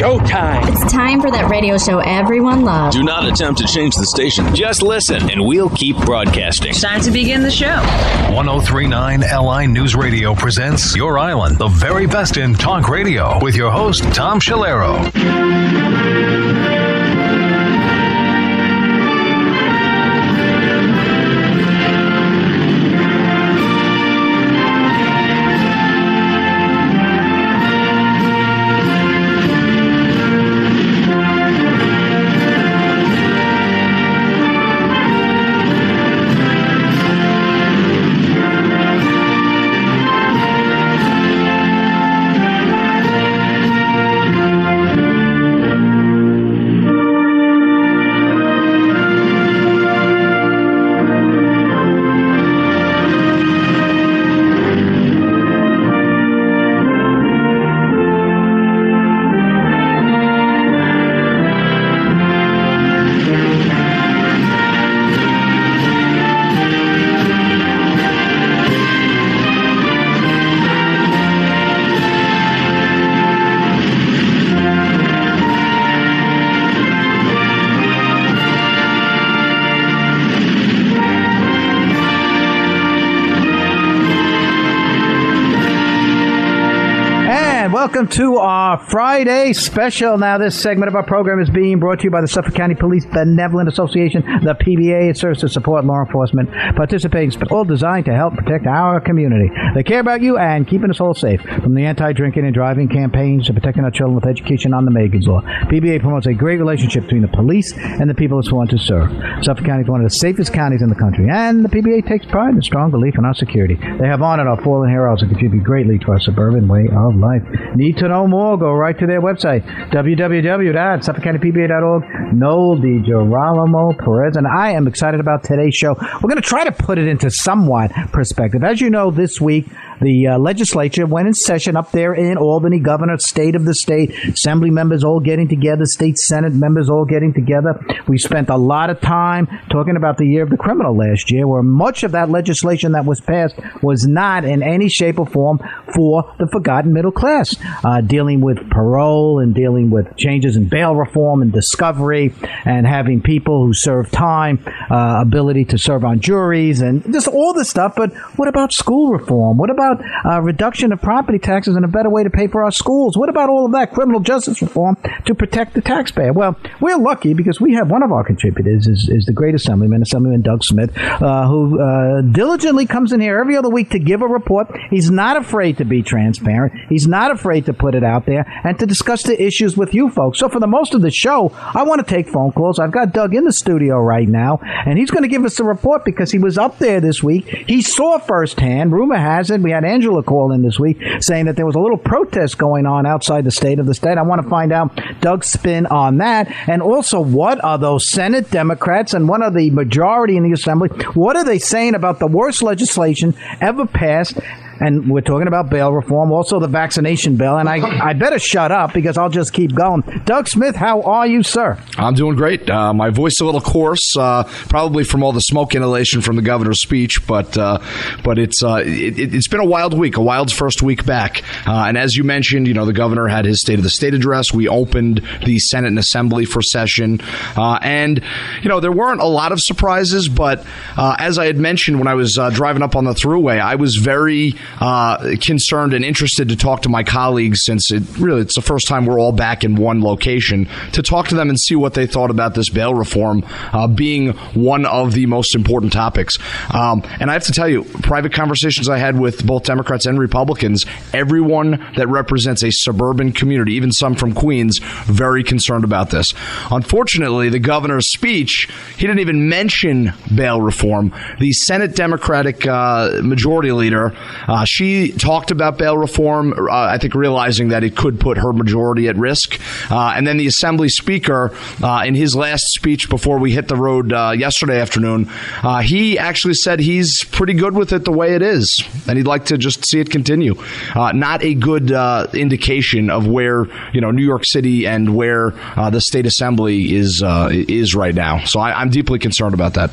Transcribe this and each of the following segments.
showtime. It's time for that radio show everyone loves. Do not attempt to change the station. Just listen, and we'll keep broadcasting. It's time to begin the show. 1039 LI News Radio presents Your Island, the very best in talk radio, with your host, Tom Schiliro. Welcome to Friday special. Now, this segment of our program is being brought to you by the Suffolk County Police Benevolent Association, the PBA. It serves to support law enforcement participating, all designed to help protect our community. They care about you and keeping us all safe. From the anti-drinking and driving campaigns to protecting our children with education on the Megan's Law, PBA promotes a great relationship between the police and the people it's want to serve. Suffolk County is one of the safest counties in the country, and the PBA takes pride in a strong belief in our security. They have honored our fallen heroes and contribute greatly to our suburban way of life. Need to know more? Go right to their website, www.suffolkcountypba.org. Noel DiGirolamo Perez, and I am excited about today's show. We're going to try to put it into somewhat perspective. As you know, this week, the uh, legislature went in session up there in Albany, governor, state of the state, assembly members all getting together, state senate members all getting together. We spent a lot of time talking about the year of the criminal last year, where much of that legislation that was passed was not in any shape or form for the forgotten middle class, uh, dealing with parole and dealing with changes in bail reform and discovery and having people who serve time, uh, ability to serve on juries and just all this stuff. But what about school reform? What about uh, reduction of property taxes and a better way to pay for our schools? What about all of that criminal justice reform to protect the taxpayer? Well, we're lucky because we have one of our contributors is, is the great assemblyman, Assemblyman Doug Smith, uh, who uh, diligently comes in here every other week to give a report. He's not afraid to be transparent. He's not afraid to put it out there and to discuss the issues with you folks. So for the most of the show, I want to take phone calls. I've got Doug in the studio right now, and he's going to give us a report because he was up there this week. He saw firsthand. Rumor has it we had Angela call in this week saying that there was a little protest going on outside the state of the state. I want to find out Doug's spin on that, and also what are those Senate Democrats and what are the majority in the Assembly? What are they saying about the worst legislation ever passed? And we're talking about bail reform, also the vaccination bill. And I, I better shut up because I'll just keep going. Doug Smith, how are you, sir? I'm doing great. Uh, my voice a little coarse, uh, probably from all the smoke inhalation from the governor's speech, but uh, but it's uh, it, has been a wild week, a wild first week back. Uh, and as you mentioned, you know the governor had his State of the State address. We opened the Senate and Assembly for session, uh, and you know there weren't a lot of surprises, but as I had mentioned when I was driving up on the thruway, I was very uh, concerned and interested to talk to my colleagues since it really it's the first time we're all back in one location to talk to them and see what they thought about this bail reform uh, being one of the most important topics. Um, and I have to tell you, private conversations I had with both Democrats and Republicans, everyone that represents a suburban community, even some from Queens, very concerned about this. Unfortunately, the governor's speech, he didn't even mention bail reform. The Senate Democratic uh, majority leader, uh, she talked about bail reform, uh, I think realizing that it could put her majority at risk. Uh, and then the Assembly Speaker, uh, in his last speech before we hit the road uh, yesterday afternoon, uh, he actually said he's pretty good with it the way it is, and he'd like to just see it continue. not a good indication of where you know New York City and where the state assembly is is right now. So I, I'm deeply concerned about that.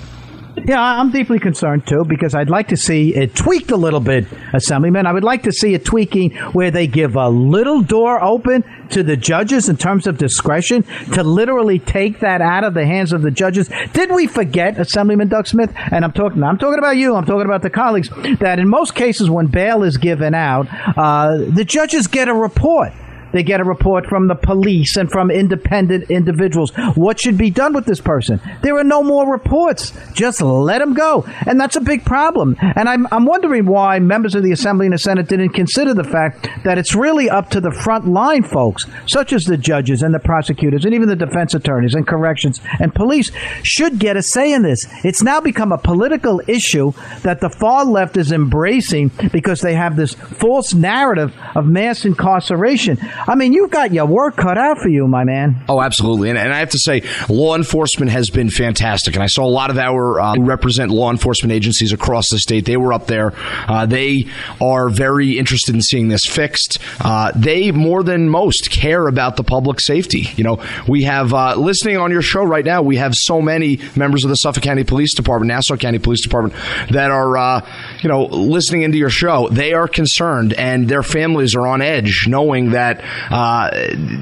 Yeah, I'm deeply concerned too because I'd like to see it tweaked a little bit, Assemblyman. I would like to see it tweaking where they give a little door open to the judges in terms of discretion to literally take that out of the hands of the judges. Did we forget, Assemblyman Doug Smith? And I'm talking, I'm talking about you. I'm talking about the colleagues that in most cases when bail is given out, uh, the judges get a report. They get a report from the police and from independent individuals. What should be done with this person? There are no more reports. Just let him go. And that's a big problem. And I'm, I'm wondering why members of the Assembly and the Senate didn't consider the fact that it's really up to the front line folks, such as the judges and the prosecutors and even the defense attorneys and corrections and police, should get a say in this. It's now become a political issue that the far left is embracing because they have this false narrative of mass incarceration. I mean, you've got your work cut out for you, my man. Oh, absolutely. And, and I have to say, law enforcement has been fantastic. And I saw a lot of our uh, represent law enforcement agencies across the state. They were up there. Uh, they are very interested in seeing this fixed. Uh, they, more than most, care about the public safety. You know, we have, uh, listening on your show right now, we have so many members of the Suffolk County Police Department, Nassau County Police Department, that are, uh, you know, listening into your show. They are concerned and their families are on edge knowing that uh,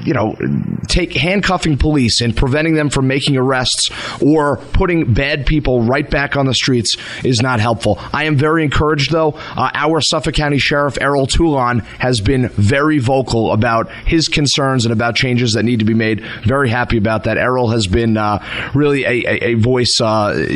you know, take handcuffing police and preventing them from making arrests or putting bad people right back on the streets is not helpful. I am very encouraged, though. Uh, our Suffolk County Sheriff Errol Toulon has been very vocal about his concerns and about changes that need to be made. Very happy about that. Errol has been uh, really a, a, a voice, uh,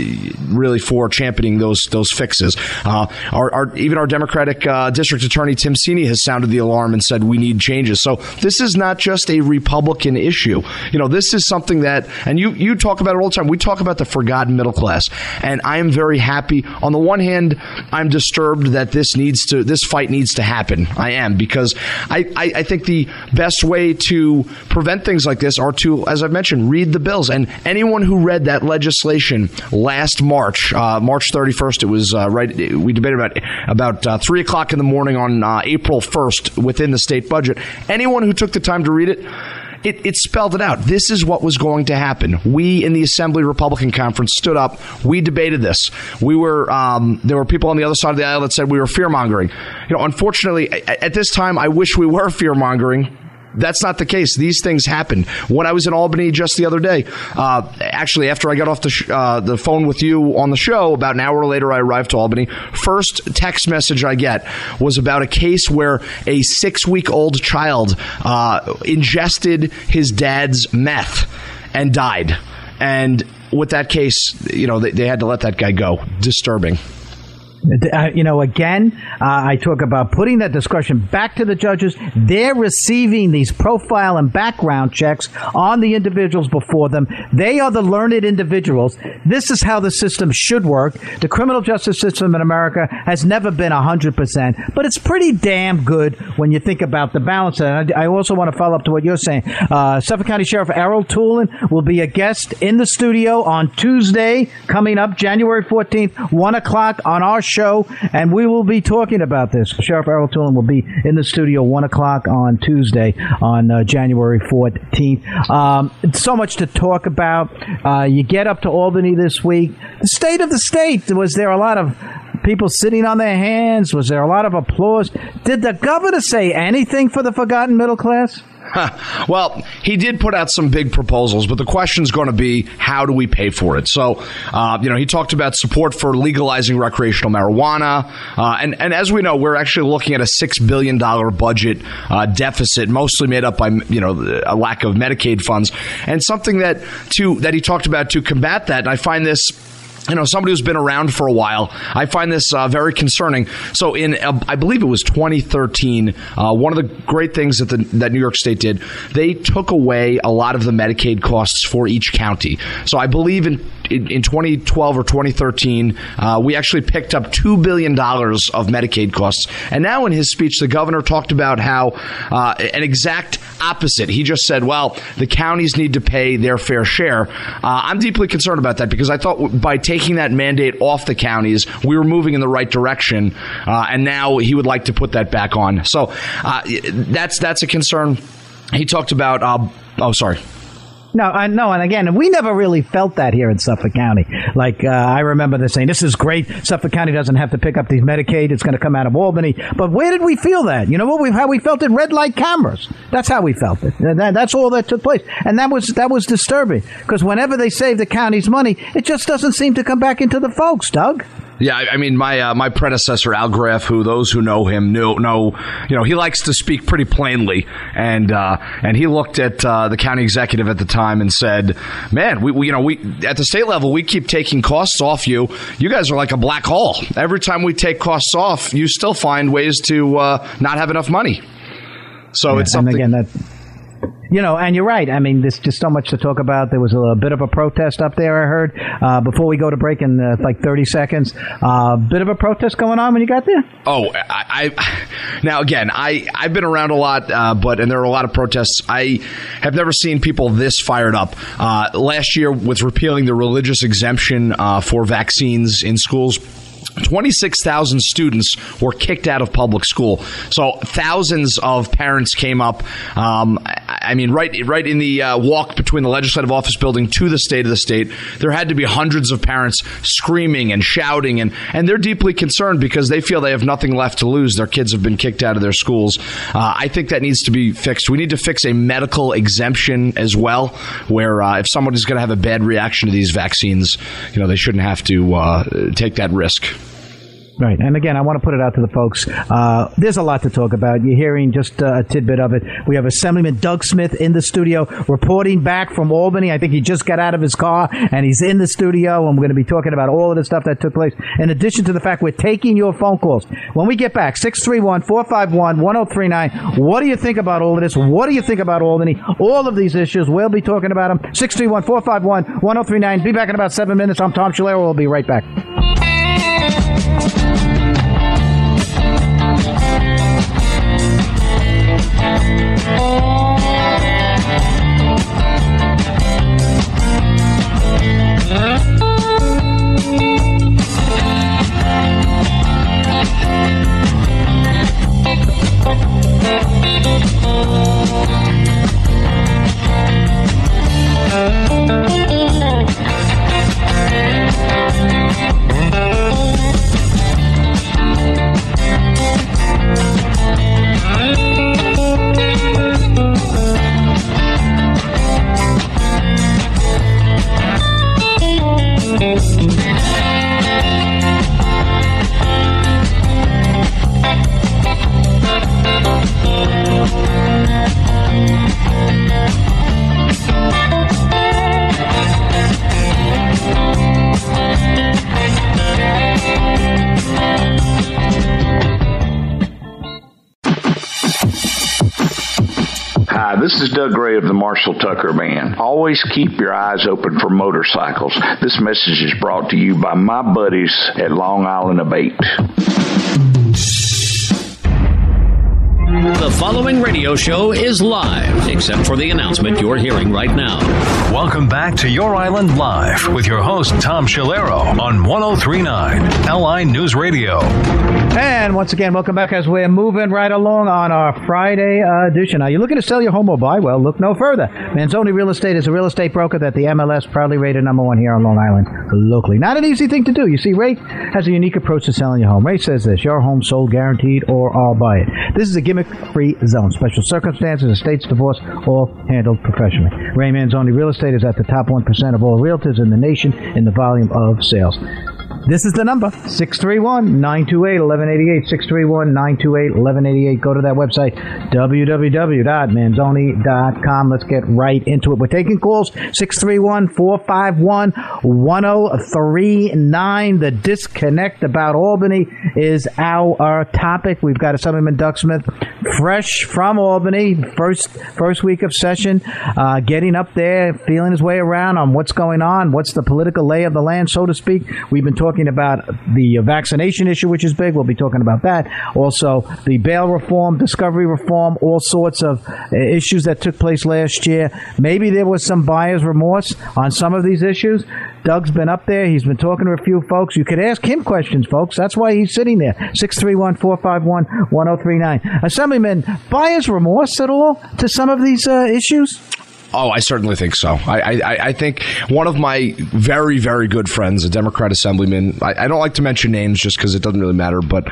really for championing those those fixes. Uh, our, our, even our Democratic uh, District Attorney Tim Sini has sounded the alarm and said we need changes. So this is not just a Republican issue. You know, this is something that, and you, you talk about it all the time. We talk about the forgotten middle class. And I am very happy. On the one hand, I'm disturbed that this needs to, this fight needs to happen. I am, because I, I, I think the best way to prevent things like this are to, as I've mentioned, read the bills. And anyone who read that legislation last March, uh, March 31st, it was uh, right, we about, about uh, 3 o'clock in the morning on uh, April 1st within the state budget. Anyone who took the time to read it, it, it, spelled it out. This is what was going to happen. We in the Assembly Republican Conference stood up. We debated this. We were um, there were people on the other side of the aisle that said we were fear mongering. You know, unfortunately, at, at this time, I wish we were fear mongering that's not the case. These things happen. When I was in Albany just the other day, uh, actually, after I got off the, sh- uh, the phone with you on the show, about an hour later, I arrived to Albany. First text message I get was about a case where a six week old child uh, ingested his dad's meth and died. And with that case, you know, they, they had to let that guy go. Disturbing. Uh, you know, again, uh, I talk about putting that discretion back to the judges. They're receiving these profile and background checks on the individuals before them. They are the learned individuals. This is how the system should work. The criminal justice system in America has never been 100%, but it's pretty damn good when you think about the balance. And I, I also want to follow up to what you're saying. Uh, Suffolk County Sheriff Errol Toulon will be a guest in the studio on Tuesday, coming up January 14th, 1 o'clock on our show, and we will be talking about this. Sheriff Errol Toulon will be in the studio one o'clock on Tuesday on uh, January 14th. Um, so much to talk about. Uh, you get up to Albany this week. The state of the state. Was there a lot of people sitting on their hands? Was there a lot of applause? Did the governor say anything for the forgotten middle class? well, he did put out some big proposals, but the question is going to be how do we pay for it? So, uh, you know, he talked about support for legalizing recreational marijuana, uh, and and as we know, we're actually looking at a six billion dollar budget uh, deficit, mostly made up by you know a lack of Medicaid funds, and something that to that he talked about to combat that. And I find this you know, somebody who's been around for a while. I find this uh, very concerning. So, in uh, I believe it was 2013, uh, one of the great things that the, that New York State did, they took away a lot of the Medicaid costs for each county. So, I believe in in, in 2012 or 2013, uh, we actually picked up $2 billion of Medicaid costs. And now in his speech, the governor talked about how uh, an exact opposite. He just said, well, the counties need to pay their fair share. Uh, I'm deeply concerned about that because I thought by taking that mandate off the counties, we were moving in the right direction. Uh, and now he would like to put that back on. So uh, that's, that's a concern. He talked about, uh, oh, sorry. No, I and again, we never really felt that here in Suffolk County. Like uh, I remember them saying, "This is great. Suffolk County doesn't have to pick up these Medicaid; it's going to come out of Albany." But where did we feel that? You know what? We how we felt it. Red light cameras. That's how we felt it. That, that's all that took place, and that was that was disturbing because whenever they save the county's money, it just doesn't seem to come back into the folks, Doug. Yeah, I, mean, my uh, my predecessor Al Graf, who those who know him know, know, you know, he likes to speak pretty plainly, and uh, and he looked at uh, the county executive at the time and said, "Man, we, we, you know we at the state level we keep taking costs off you. You guys are like a black hole. Every time we take costs off, you still find ways to uh, not have enough money." So yeah, it's something. again, that you know, and you're right. I mean, there's just so much to talk about. There was a, bit of a protest up there. I heard uh, before we go to break in uh, like 30 seconds. A uh, bit of a protest going on when you got there. Oh, I, I now again, I I've been around a lot, uh, but and there are a lot of protests. I have never seen people this fired up. Uh, last year, with repealing the religious exemption uh, for vaccines in schools 26,000 students were kicked out of public school. So thousands of parents came up. Um, I mean, right, right in the uh, walk between the legislative office building to the state of the state, there had to be hundreds of parents screaming and shouting, and and they're deeply concerned because they feel they have nothing left to lose. Their kids have been kicked out of their schools. Uh, I think that needs to be fixed. We need to fix a medical exemption as well, where uh, if somebody's going to have a bad reaction to these vaccines, you know, they shouldn't have to uh, take that risk. Right. And again, I want to put it out to the folks. Uh, there's a lot to talk about. You're hearing just uh, a tidbit of it. We have Assemblyman Doug Smith in the studio reporting back from Albany. I think he just got out of his car and he's in the studio, and we're going to be talking about all of the stuff that took place. In addition to the fact we're taking your phone calls. When we get back, 631 451 1039. What do you think about all of this? What do you think about Albany? All of these issues. We'll be talking about them. 631 451 1039. Be back in about seven minutes. I'm Tom Schiliro. We'll be right back. Always keep your eyes open for motorcycles. This message is brought to you by my buddies at Long Island Abate. The following radio show is live, except for the announcement you're hearing right now. Welcome back to Your Island Live with your host, Tom Schiliro on 1039 LI News Radio. And once again, welcome back as we're moving right along on our Friday edition. Are you looking to sell your home or buy? Well, look no further. Manzoni Real Estate is a real estate broker that the MLS proudly rated number one here on Long Island locally. Not an easy thing to do. You see, Ray has a unique approach to selling your home. Ray says this, your home sold guaranteed or I'll buy it. This is a gimmick-free zone. Special circumstances, estates, divorce, all handled professionally. Ray Manzoni Real Estate is at the top 1% of all realtors in the nation in the volume of sales. This is the number 631 928 1188. 631 928 1188. Go to that website, www.manzoni.com. Let's get right into it. We're taking calls 631 451 1039. The disconnect about Albany is our topic. We've got Assemblyman Doug Smith, fresh from Albany, first first week of session, uh, getting up there, feeling his way around on what's going on, what's the political lay of the land, so to speak. We've been talking about the vaccination issue, which is big. We'll be talking about that. Also, the bail reform, discovery reform, all sorts of uh, issues that took place last year. Maybe there was some buyer's remorse on some of these issues. Doug's been up there. He's been talking to a few folks. You could ask him questions, folks. That's why he's sitting there. 631 451 1039. Assemblyman, buyer's remorse at all to some of these uh, issues? Oh, I certainly think so. I, I, I think one of my very, very good friends, a Democrat assemblyman, I, I don't like to mention names just because it doesn't really matter, but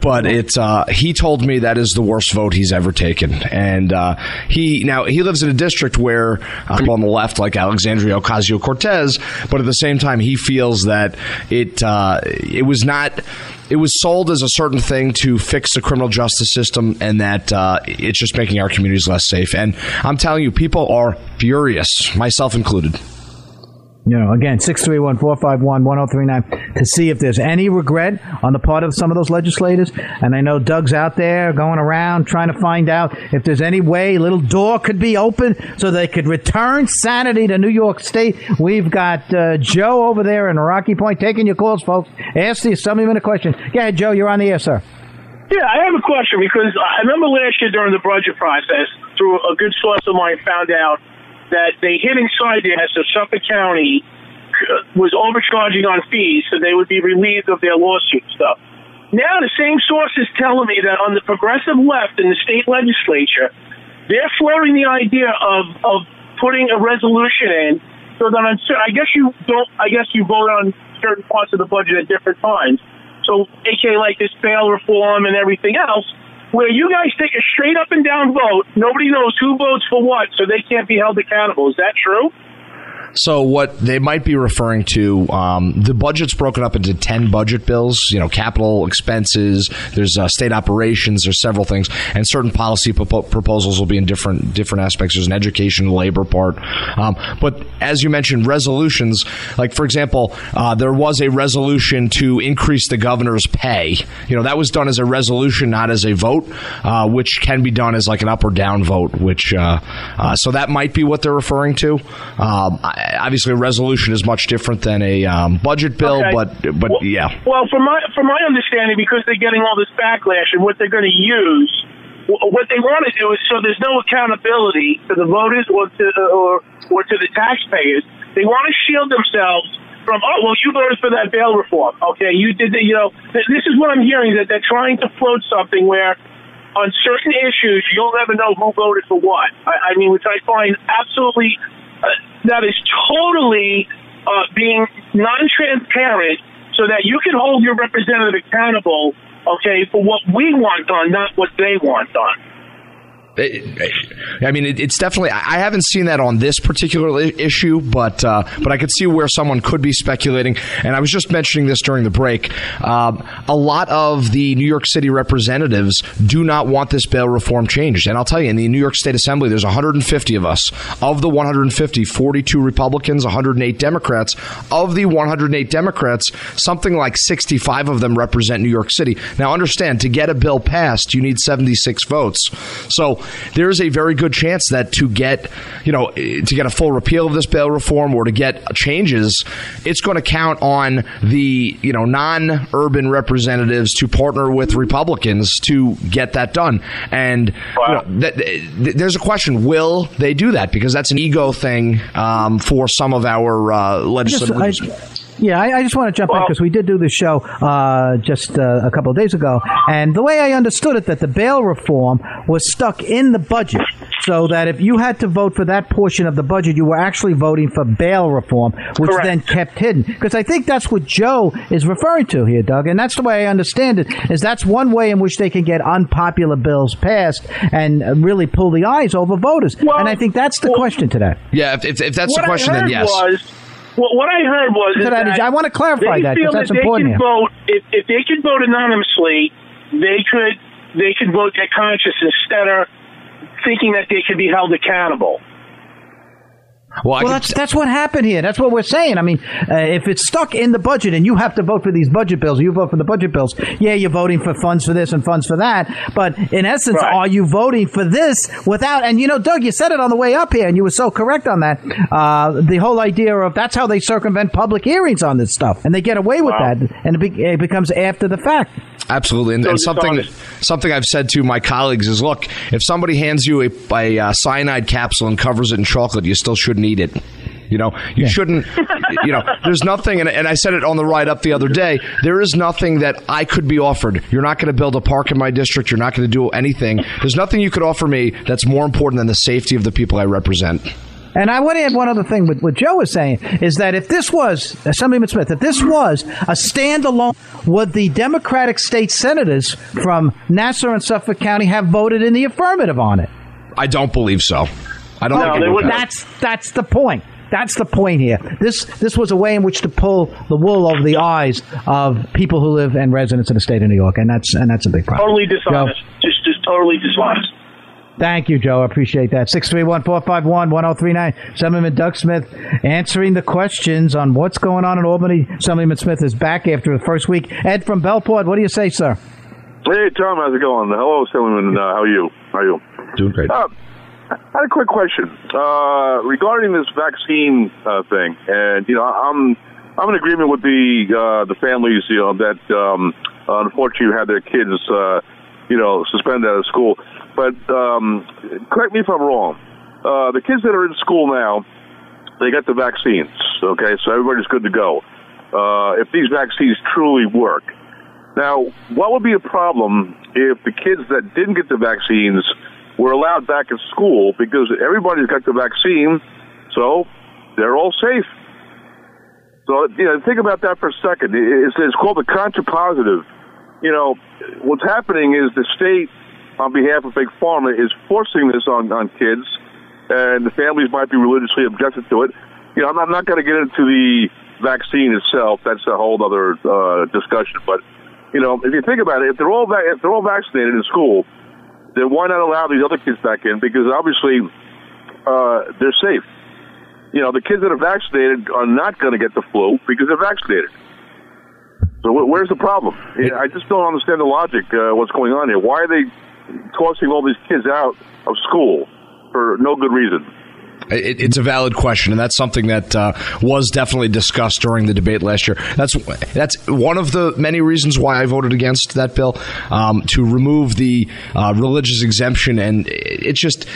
but it's uh, he told me that is the worst vote he's ever taken, and uh, he now he lives in a district where uh, on the left like Alexandria Ocasio Cortez, but at the same time he feels that it uh, it was not it was sold as a certain thing to fix the criminal justice system, and that uh, it's just making our communities less safe. And I'm telling you, people are furious, myself included you know, again, 631-451-1039 to see if there's any regret on the part of some of those legislators. And I know Doug's out there going around trying to find out if there's any way a little door could be open so they could return sanity to New York State. We've got uh, Joe over there in Rocky Point taking your calls, folks. Ask the assemblyman a question. Go ahead, Joe. You're on the air, sir. Yeah, I have a question because I remember last year during the budget process, through a good source of mine, found out – that they hid inside there so Suffolk County uh, was overcharging on fees, so they would be relieved of their lawsuit stuff. Now the same source is telling me that on the progressive left in the state legislature, they're floating the idea of of putting a resolution in so that on, I guess you don't. I guess you vote on certain parts of the budget at different times. So, aka like this bail reform and everything else where you guys take a straight up and down vote. Nobody knows who votes for what, so they can't be held accountable. Is that true? So what they might be referring to, um, the budget's broken up into ten budget bills. You know, capital expenses. There's uh, state operations. There's several things, and certain policy proposals will be in different different aspects. There's an education, labor part. Um, but as you mentioned, resolutions. Like for example, uh, there was a resolution to increase the governor's pay. You know, that was done as a resolution, not as a vote, uh, which can be done as like an up or down vote. Which uh, uh, so that might be what they're referring to. Um, I, obviously a resolution is much different than a um, budget bill, okay. but but well, yeah. Well, from my from my understanding, because they're getting all this backlash and what they're going to use, what they want to do is so there's no accountability to the voters or to or or to the taxpayers. They want to shield themselves from oh well you voted for that bail reform okay you did the you know this is what I'm hearing that they're trying to float something where on certain issues you'll never know who voted for what I, I mean which I find absolutely uh, that is totally uh, being non-transparent so that you can hold your representative accountable, okay, for what we want done, not what they want done. I mean, it's definitely. I haven't seen that on this particular issue, but uh, but I could see where someone could be speculating. And I was just mentioning this during the break. Um, a lot of the New York City representatives do not want this bail reform changed. And I'll tell you, in the New York State Assembly, there's 150 of us. Of the 150, 42 Republicans, 108 Democrats. Of the 108 Democrats, something like 65 of them represent New York City. Now, understand, to get a bill passed, you need 76 votes. So there is a very good chance that to get, you know, to get a full repeal of this bail reform or to get changes, it's going to count on the, you know, non-urban representatives to partner with Republicans to get that done. And wow. you know, th- th- there's a question: Will they do that? Because that's an ego thing um, for some of our uh, legislators. Yeah, I, I, just want to jump well, in because we did do the show uh, just uh, a couple of days ago, and the way I understood it, that the bail reform was stuck in the budget, so that if you had to vote for that portion of the budget, you were actually voting for bail reform, which correct. then kept hidden. Because I think that's what Joe is referring to here, Doug, and that's the way I understand it. Is that's one way in which they can get unpopular bills passed and really pull the eyes over voters, well, and I think that's the well, question today. Yeah, if, if, if that's the question, then yes. Was, well, what I heard was that I, I want to clarify that because that's that important. They vote, if, if they could vote anonymously, they could they could vote their conscience instead of thinking that they could be held accountable. Well, well that's that's what happened here. That's what we're saying. I mean, uh, if it's stuck in the budget and you have to vote for these budget bills, you vote for the budget bills. Yeah, you're voting for funds for this and funds for that. But in essence, right. are you voting for this without? And you know, Doug, you said it on the way up here, and you were so correct on that. Uh, the whole idea of that's how they circumvent public hearings on this stuff, and they get away with wow. that, and it, be, it, becomes after the fact. Absolutely, and, so and something something I've said to my colleagues is, look, if somebody hands you a, a uh, cyanide capsule and covers it in chocolate, you still shouldn't eat it. You know, you yeah. shouldn't. You know, there's nothing, and, and I said it on the ride up the other day. There is nothing that I could be offered. You're not going to build a park in my district. You're not going to do anything. There's nothing you could offer me that's more important than the safety of the people I represent. And I want to add one other thing with what Joe was saying is that if this was, uh, Assemblyman Smith, if this was a standalone, would the Democratic state senators from Nassau and Suffolk County have voted in the affirmative on it? I don't believe so. I don't. No, think that's that's the point. That's the point here. This this was a way in which to pull the wool over the eyes of people who live and residents in the state of New York, and that's and that's a big problem. Totally dishonest. Joe? Just just totally dishonest. Thank you, Joe. I appreciate that. 631 451 1039. Assemblyman Doug Smith answering the questions on what's going on in Albany. Assemblyman Smith is back after the first week. Ed from Bellport, what do you say, sir? Hey, Tom, how's it going? Hello, Assemblyman. Uh, how are you? How are you? Doing great. Uh, I had a quick question uh, regarding this vaccine uh, thing, and you know, I'm I'm in agreement with the uh, the families, you know, that um, unfortunately had their kids, uh, you know, suspended out of school. But um, correct me if I'm wrong. Uh, the kids that are in school now, they got the vaccines. Okay, so everybody's good to go. Uh, if these vaccines truly work, now what would be a problem if the kids that didn't get the vaccines were allowed back in school because everybody's got the vaccine, so they're all safe. So, you know, think about that for a second. It's, it's called the contrapositive. You know, what's happening is the state, on behalf of Big Pharma, is forcing this on, on kids, and the families might be religiously objected to it. You know, I'm not, not going to get into the vaccine itself. That's a whole other uh, discussion. But, you know, if you think about it, if they're all, va- if they're all vaccinated in school, then why not allow these other kids back in? Because obviously uh, they're safe. You know, the kids that are vaccinated are not going to get the flu because they're vaccinated. So where's the problem? I just don't understand the logic. Uh, what's going on here? Why are they tossing all these kids out of school for no good reason? It, it's a valid question, and that's something that uh, was definitely discussed during the debate last year. That's that's one of the many reasons why I voted against that bill um, to remove the uh, religious exemption, and it's just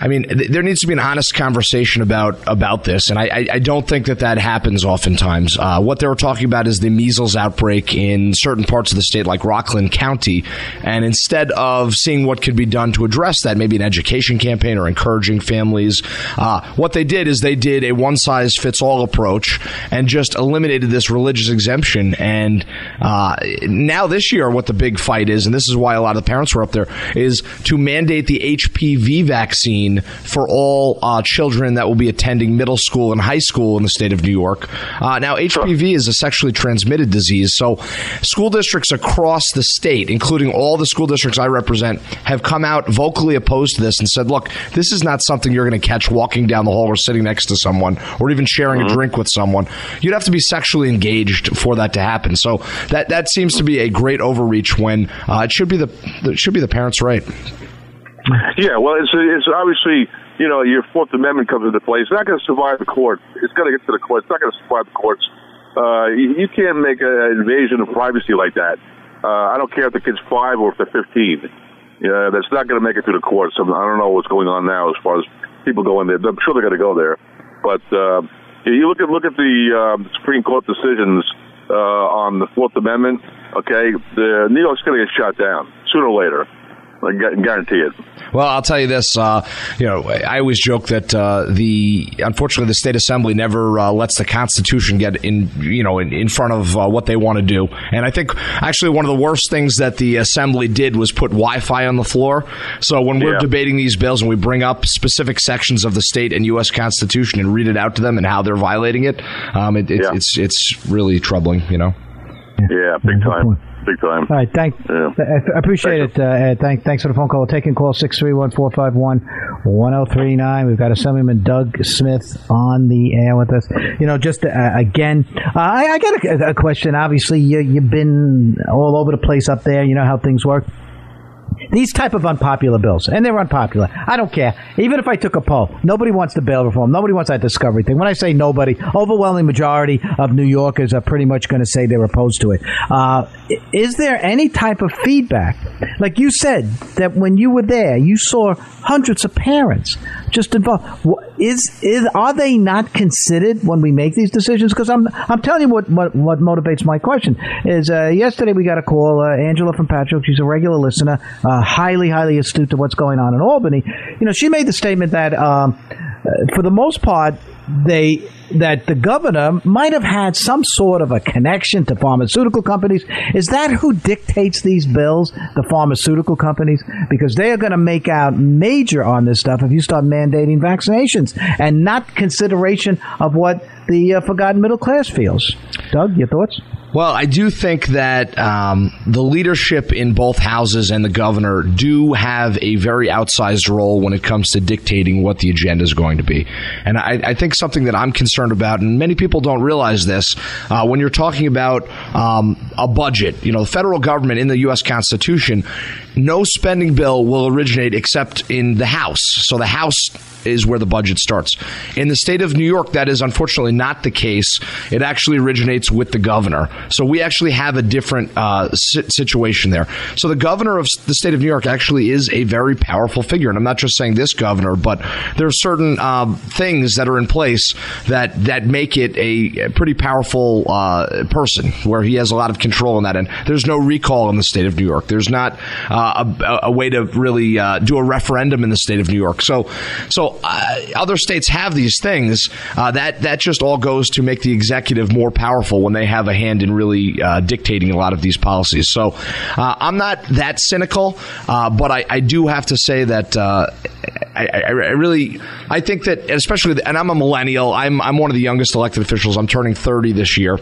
I mean, th- there needs to be an honest conversation about about this, and I, I, I don't think that that happens oftentimes. Uh, what they were talking about is the measles outbreak in certain parts of the state, like Rockland County, and instead of seeing what could be done to address that, maybe an education campaign or encouraging families, uh, what they did is they did a one size fits all approach and just eliminated this religious exemption. And uh, now this year, what the big fight is, and this is why a lot of the parents were up there, is to mandate the HPV vaccine vaccine for all uh, children that will be attending middle school and high school in the state of New York. Uh, now, HPV is a sexually transmitted disease, so school districts across the state, including all the school districts I represent, have come out vocally opposed to this and said, look, this is not something you're going to catch walking down the hall or sitting next to someone or even sharing mm-hmm. a drink with someone. You'd have to be sexually engaged for that to happen. So that, that seems to be a great overreach when uh, it should be the it should be the parents' right. Yeah, well, it's it's obviously you know your Fourth Amendment comes into play. It's not going to survive the court. It's going to get to the court. It's not going to survive the courts. Uh, you, you can't make an invasion of privacy like that. Uh, I don't care if the kid's five or if they're fifteen. Yeah, that's not going to make it through the courts. I, I don't know what's going on now as far as people going there. I'm sure they're going to go there, but uh, you look at look at the uh, Supreme Court decisions uh, on the Fourth Amendment. Okay, the New York's going to get shot down sooner or later. I guarantee it. Well, I'll tell you this. Uh, you know, I always joke that uh, the unfortunately the state assembly never uh, lets the Constitution get in. You know, in, in front of uh, what they want to do. And I think actually one of the worst things that the assembly did was put Wi-Fi on the floor. So when we're yeah. debating these bills and we bring up specific sections of the state and U.S. Constitution and read it out to them and how they're violating it, um, it, it yeah. it's it's really troubling. You know. Yeah, big time big time. All right, thank. Yeah. I appreciate it. Uh, Ed. Thank, thanks for the phone call. taking call six three one four five one one zero three nine. We've got Assemblyman Doug Smith on the air with us. You know, just uh, again, uh, I, I, got a, a, question. Obviously, you, you've been all over the place up there. You know how things work these type of unpopular bills, and they're unpopular. I don't care. Even if I took a poll, nobody wants the bail reform. Nobody wants that discovery thing. When I say nobody, overwhelming majority of New Yorkers are pretty much going to say they're opposed to it. Uh, is there any type of feedback? Like you said, that when you were there, you saw hundreds of parents just involved. Is is are they not considered when we make these decisions? Because I'm I'm telling you what what, what motivates my question is. Uh, yesterday we got a call. Uh, Angela from Patrick, she's a regular listener, uh, highly highly astute to what's going on in Albany. You know, she made the statement that um, uh, for the most part they that the governor might have had some sort of a connection to pharmaceutical companies. Is that who dictates these bills? The pharmaceutical companies? Because they are going to make out major on this stuff if you start mandating vaccinations and not consideration of what the uh, forgotten middle class feels. Doug, your thoughts? Well, I do think that um, the leadership in both houses and the governor do have a very outsized role when it comes to dictating what the agenda is going to be. And I, I, think something that I'm concerned about, and many people don't realize this, uh, when you're talking about um, a budget, you know, the federal government in the U.S. Constitution, no spending bill will originate except in the House. So the House is where the budget starts. In the state of New York, that is unfortunately not the case. It actually originates with the governor. So we actually have a different uh, situation there. So the governor of the state of New York actually is a very powerful figure. And I'm not just saying this governor, but there are certain um, things that are in place that, that make it a pretty powerful uh, person where he has a lot of control in that. And there's no recall in the state of New York. There's not uh, a, a, way to really uh, do a referendum in the state of New York. So, so uh, other states have these things. Uh, that that just all goes to make the executive more powerful when they have a hand in really uh, dictating a lot of these policies. So uh, I'm not that cynical, uh, but I, I, do have to say that uh, I, I, really I think that especially and I'm a millennial. I'm I'm one of the youngest elected officials. I'm turning 30 this year.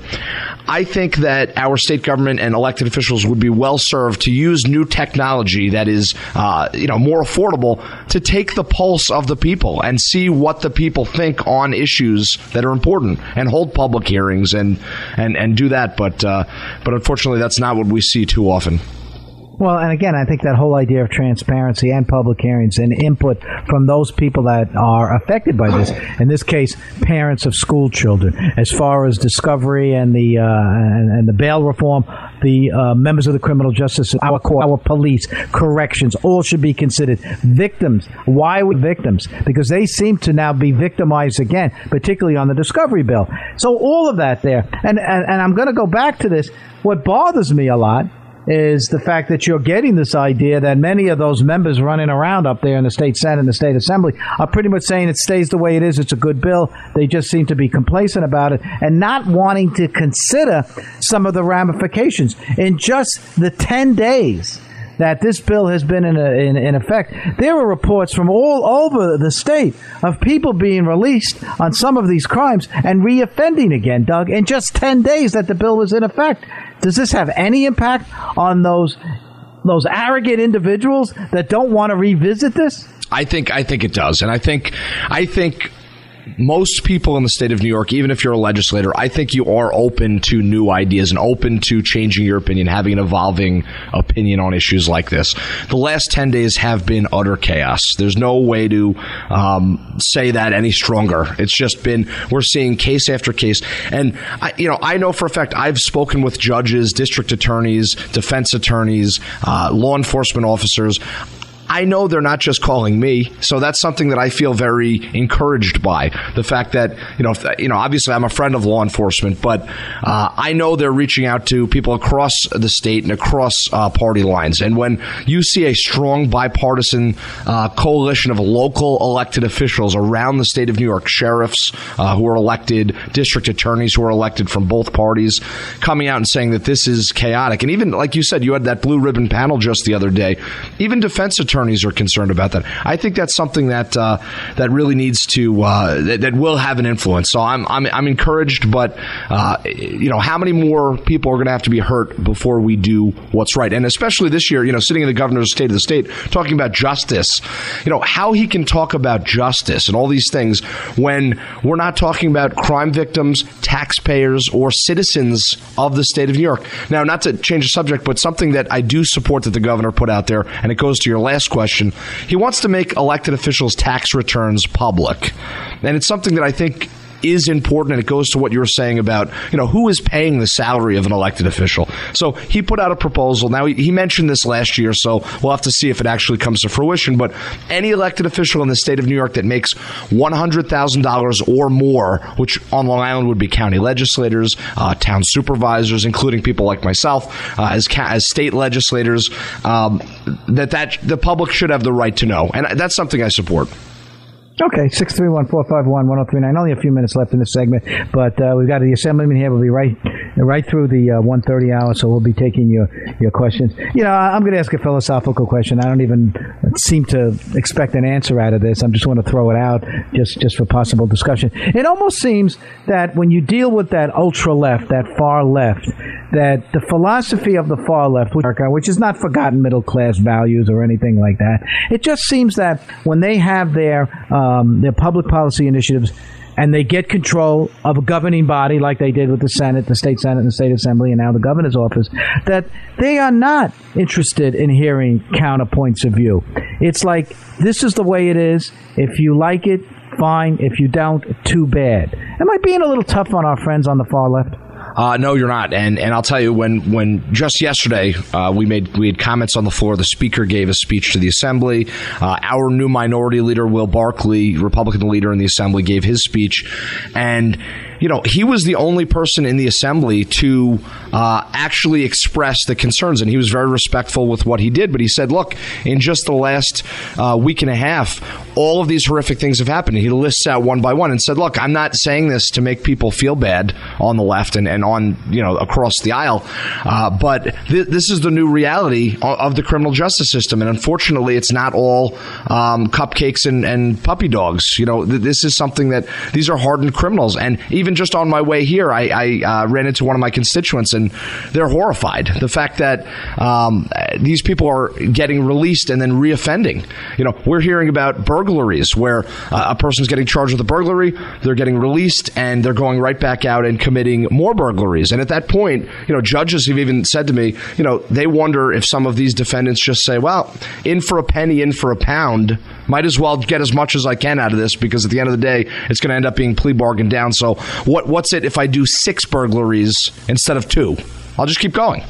I think that our state government and elected officials would be well served to use new technology that is, uh, you know, more affordable to take the pulse of the people and see what the people think on issues that are important and hold public hearings and and and do that. But uh, but unfortunately, that's not what we see too often. Well, and again, I think that whole idea of transparency and public hearings and input from those people that are affected by this, in this case, parents of school children, as far as discovery and the uh, and, and, the bail reform, the uh, members of the criminal justice, our court, our police, corrections, all should be considered victims. Why would victims? Because they seem to now be victimized again, particularly on the discovery bill. So all of that there, and and, and I'm going to go back to this. What bothers me a lot is the fact that you're getting this idea that many of those members running around up there in the state senate and the state assembly are pretty much saying it stays the way it is. It's a good bill. They just seem to be complacent about it and not wanting to consider some of the ramifications in just the 10 days that this bill has been in, a, in, in, effect. There are reports from all over the state of people being released on some of these crimes and reoffending again, Doug, in just 10 days that the bill was in effect. Does this have any impact on those those arrogant individuals that don't want to revisit this? I think I think it does, and I think I think most people in the state of New York, even if you're a legislator, I think you are open to new ideas and open to changing your opinion, having an evolving opinion on issues like this. The last 10 days have been utter chaos. There's no way to um, say that any stronger. It's just been, we're seeing case after case. And, I, you know, I know for a fact I've spoken with judges, district attorneys, defense attorneys, uh, law enforcement officers. I know they're not just calling me, so that's something that I feel very encouraged by. The fact that you know, you know, obviously I'm a friend of law enforcement, but uh, I know they're reaching out to people across the state and across uh, party lines. And when you see a strong bipartisan uh, coalition of local elected officials around the state of New York, sheriffs uh, who are elected, district attorneys who are elected from both parties, coming out and saying that this is chaotic, and even like you said, you had that blue ribbon panel just the other day, even defense attorneys attorneys are concerned about that. I think that's something that uh, that really needs to uh, that, that, will have an influence. So I'm I'm, I'm encouraged, but uh, you know how many more people are going to have to be hurt before we do what's right, and especially this year, you know, sitting in the governor's state of the state talking about justice, you know how he can talk about justice and all these things when we're not talking about crime victims, taxpayers, or citizens of the state of New York. Now, not to change the subject, but something that I do support that the governor put out there, and it goes to your last question. He wants to make elected officials' tax returns public. And it's something that I think is important, and it goes to what you were saying about you know who is paying the salary of an elected official. So he put out a proposal. Now he, mentioned this last year, so we'll have to see if it actually comes to fruition. But any elected official in the state of New York that makes one hundred thousand dollars or more, which on Long Island would be county legislators, uh, town supervisors, including people like myself, uh, as ca- as state legislators, um, that that the public should have the right to know, and that's something I support. Okay, 631-451-1039. Only a few minutes left in this segment, but uh, we've got the assemblyman here. We'll be right right through the uh, 130 hour, so we'll be taking your, your questions. You know, I'm going to ask a philosophical question. I don't even seem to expect an answer out of this. I'm just want to throw it out just, just for possible discussion. It almost seems that when you deal with that ultra left, that far left, that the philosophy of the far left, which is not forgotten middle class values or anything like that, it just seems that when they have their um, their public policy initiatives and they get control of a governing body like they did with the Senate, the state Senate, and the state assembly, and now the governor's office, that they are not interested in hearing counterpoints of view. It's like this is the way it is. If you like it, fine. If you don't, too bad. Am I being a little tough on our friends on the far left? Uh, no, you're not. And and I'll tell you when when just yesterday uh, we made we had comments on the floor. The speaker gave a speech to the assembly. Uh, our new minority leader Will Barclay, Republican leader in the assembly, gave his speech, and you know, he was the only person in the assembly to uh, actually express the concerns, and he was very respectful with what he did. But he said, "Look, in just the last uh, week and a half, all of these horrific things have happened." He lists out one by one and said, "Look, I'm not saying this to make people feel bad on the left and, and on you know across the aisle, uh, but th- this is the new reality of the criminal justice system, and unfortunately, it's not all um, cupcakes and, and, puppy dogs. You know, th- this is something that these are hardened criminals, and even just on my way here, I, I uh, ran into one of my constituents, and they're horrified. The fact that um, these people are getting released and then reoffending. You know, we're hearing about burglaries where uh, a person's getting charged with a burglary, they're getting released, and they're going right back out and committing more burglaries. And at that point, you know, judges have even said to me, you know, they wonder if some of these defendants just say, well, in for a penny, in for a pound, might as well get as much as I can out of this because at the end of the day, it's going to end up being plea bargained down. So what what's it if I do six burglaries instead of two? I'll just keep going.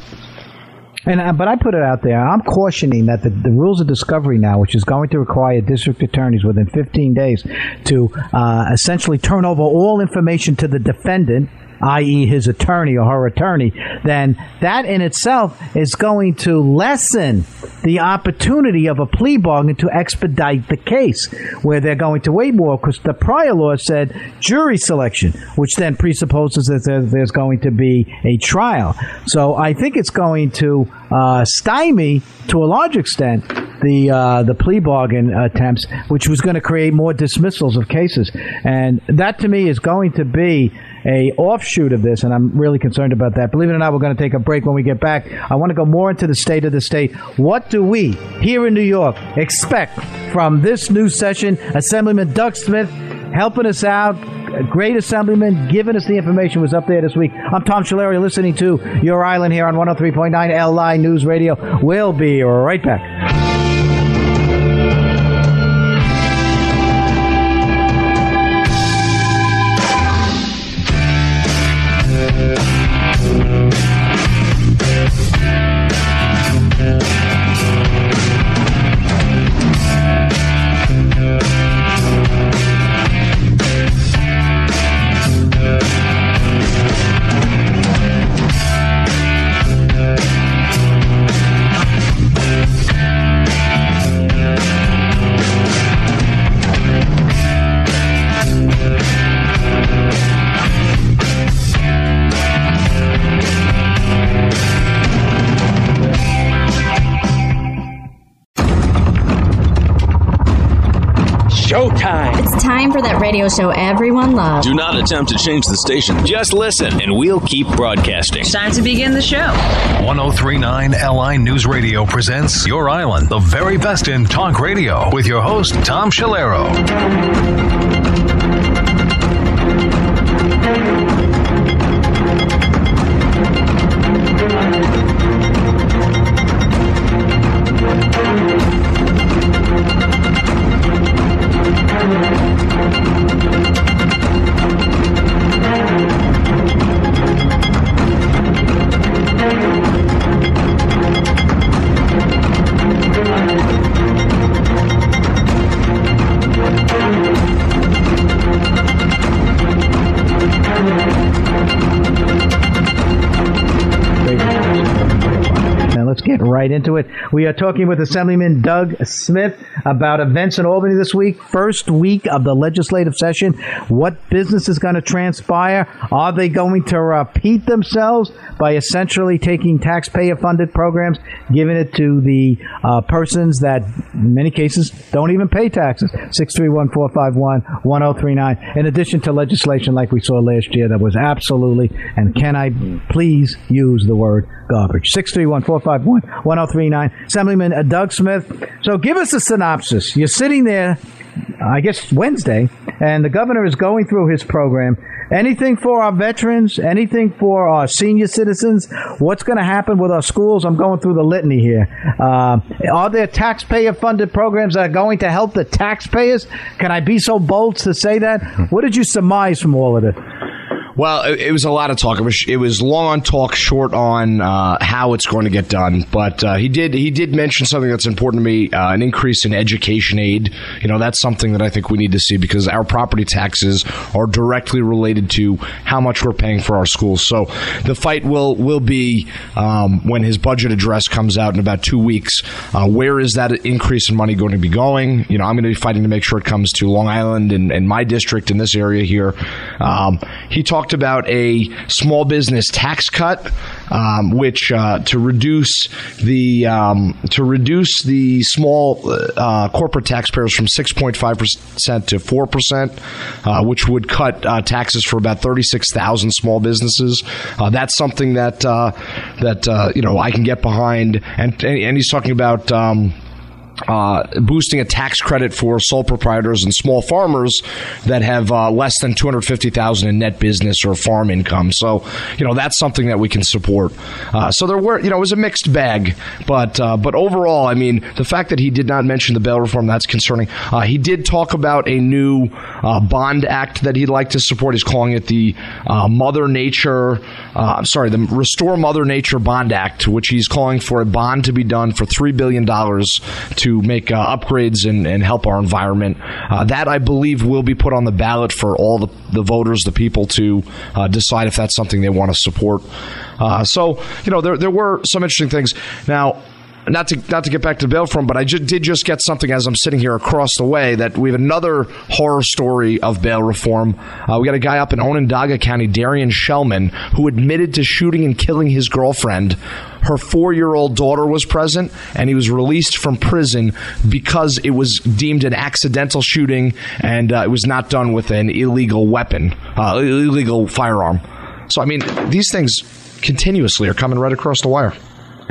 And uh, but I put it out there. I'm cautioning that the, the rules of discovery now, which is going to require district attorneys within 15 days to uh, essentially turn over all information to the defendant i.e., his attorney or her attorney, then that in itself is going to lessen the opportunity of a plea bargain to expedite the case, where they're going to wait more because the prior law said jury selection, which then presupposes that there's going to be a trial. So I think it's going to uh, stymie to a large extent the uh, the plea bargain attempts, which was going to create more dismissals of cases, and that to me is going to be a offshoot of this, and I'm really concerned about that. Believe it or not, we're going to take a break when we get back. I want to go more into the state of the state. What do we here in New York expect from this new session? Assemblyman Doug Smith helping us out. A great assemblyman giving us the information was up there this week. I'm Tom Schiliro, listening to Your Island here on 103.9 LI News Radio. We'll be right back. Radio show everyone loves. Do not attempt to change the station. Just listen, and we'll keep broadcasting. It's time to begin the show. 1039 LI News Radio presents Your Island, the very best in talk radio, with your host, Tom Schiliro. Right into it. We are talking with Assemblyman Doug Smith about events in Albany this week. First week of the legislative session. What business is going to transpire? Are they going to repeat themselves by essentially taking taxpayer funded programs, giving it to the uh, persons that, in many cases, don't even pay taxes? 631 451 1039. In addition to legislation like we saw last year that was absolutely, and can I please use the word garbage? 631 451 1039. Assemblyman Doug Smith. So give us a synopsis. You're sitting there, I guess Wednesday, and the governor is going through his program. Anything for our veterans? Anything for our senior citizens? What's going to happen with our schools? I'm going through the litany here. Uh, are there taxpayer funded programs that are going to help the taxpayers? Can I be so bold to say that? What did you surmise from all of it? Well, it, it, was a lot of talk. It was it was long on talk, short on uh, how it's going to get done. But uh, he did he did mention something that's important to me: uh, an increase in education aid. You know, that's something that I think we need to see because our property taxes are directly related to how much we're paying for our schools. So the fight will will be um, when his budget address comes out in about two weeks. Uh, where is that increase in money going to be going? You know, I'm going to be fighting to make sure it comes to Long Island and, and my district in this area here. Um, he talked talked about a small business tax cut, um, which uh, to reduce the um, to reduce the small uh, corporate taxpayers from six point five percent to four percent, uh, which would cut uh, taxes for about thirty six thousand small businesses. Uh, that's something that that you know I can get behind, and and he's talking about. Um, uh, boosting a tax credit for sole proprietors and small farmers that have uh, less than 250,000 in net business or farm income. So, you know, that's something that we can support. Uh, so there were, you know, it was a mixed bag, but uh, but overall, I mean, the fact that he did not mention the bail reform that's concerning. Uh, he did talk about a new uh, bond act that he'd like to support. He's calling it the Mother Nature, I'm sorry, the Restore Mother Nature Bond Act, which he's calling for a bond to be done for three billion dollars to make uh, upgrades and, and, help our environment. Uh, that I believe will be put on the ballot for all the, the voters, the people to uh, decide if that's something they want to support. Uh, so you know there there were some interesting things. Now not to not to get back to bail reform, but I just, did just get something as I'm sitting here across the way that we have another horror story of bail reform. Uh, we got a guy up in Onondaga County, Darian Shellman, who admitted to shooting and killing his girlfriend. Her four year old daughter was present, and he was released from prison because it was deemed an accidental shooting and uh, it was not done with an illegal weapon, uh, illegal firearm. So, I mean, these things continuously are coming right across the wire.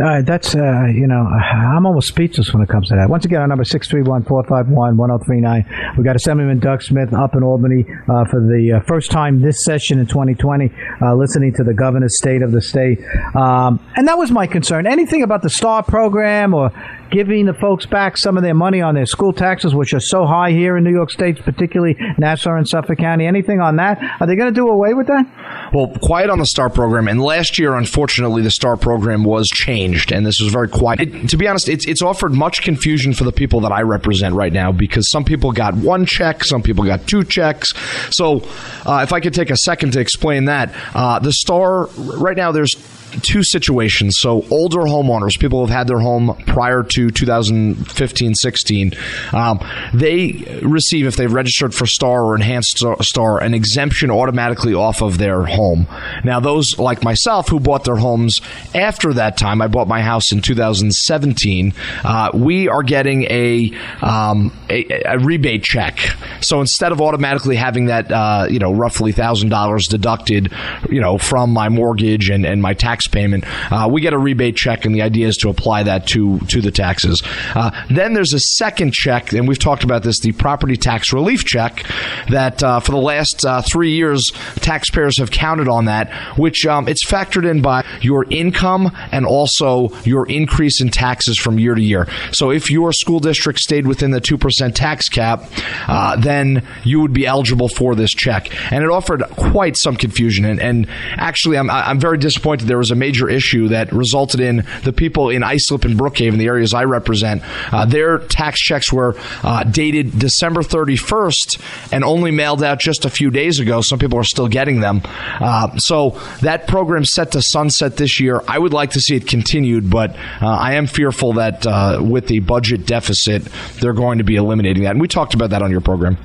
Uh, that's, uh, you know, I'm almost speechless when it comes to that. Once again, our number 631 451 1039. We've got Assemblyman Doug Smith up in Albany uh, for the uh, first time this session in 2020, uh, listening to the governor's state of the state. Um, and that was my concern. Anything about the STAR program or giving the folks back some of their money on their school taxes, which are so high here in New York State, particularly Nassau and Suffolk County. Anything on that? Are they going to do away with that? Well, quiet on the STAR program. And last year, unfortunately, the STAR program was changed, and this was very quiet. It, to be honest, it's, it's offered much confusion for the people that I represent right now because some people got one check, some people got two checks. So, uh, if I could take a second to explain that, uh, the STAR right now there's two situations. So older homeowners, people who have had their home prior to 2015, 16, um, they receive if they've registered for Star or Enhanced Star an exemption automatically off of their home. Now those like myself who bought their homes after that time, I bought my house in 2017. Uh, we are getting a, um, a, a rebate check. So instead of automatically having that, uh, you know, roughly thousand dollars deducted, you know, from my mortgage and, and my tax payment, uh, we get a rebate check, and the idea is to apply that to to the taxes. Uh, then there's a second check, and we've talked about this: the property tax relief check. That uh, for the last uh, three years, taxpayers have counted on that, which um, it's factored in by your income and also your increase in taxes from year to year. So if your school district stayed within the two percent tax cap, uh, then you would be eligible for this check, and it offered quite some confusion. And, and actually, I'm I'm very disappointed there was a major issue that resulted in the people in Islip and Brookhaven, the areas I represent, uh, their tax checks were uh, dated December 31st and only mailed out just a few days ago. Some people are still getting them. Uh, so that program's set to sunset this year. I would like to see it continued, but uh, I am fearful that uh, with the budget deficit, they're going to be eliminating that. And we talked about that on your program.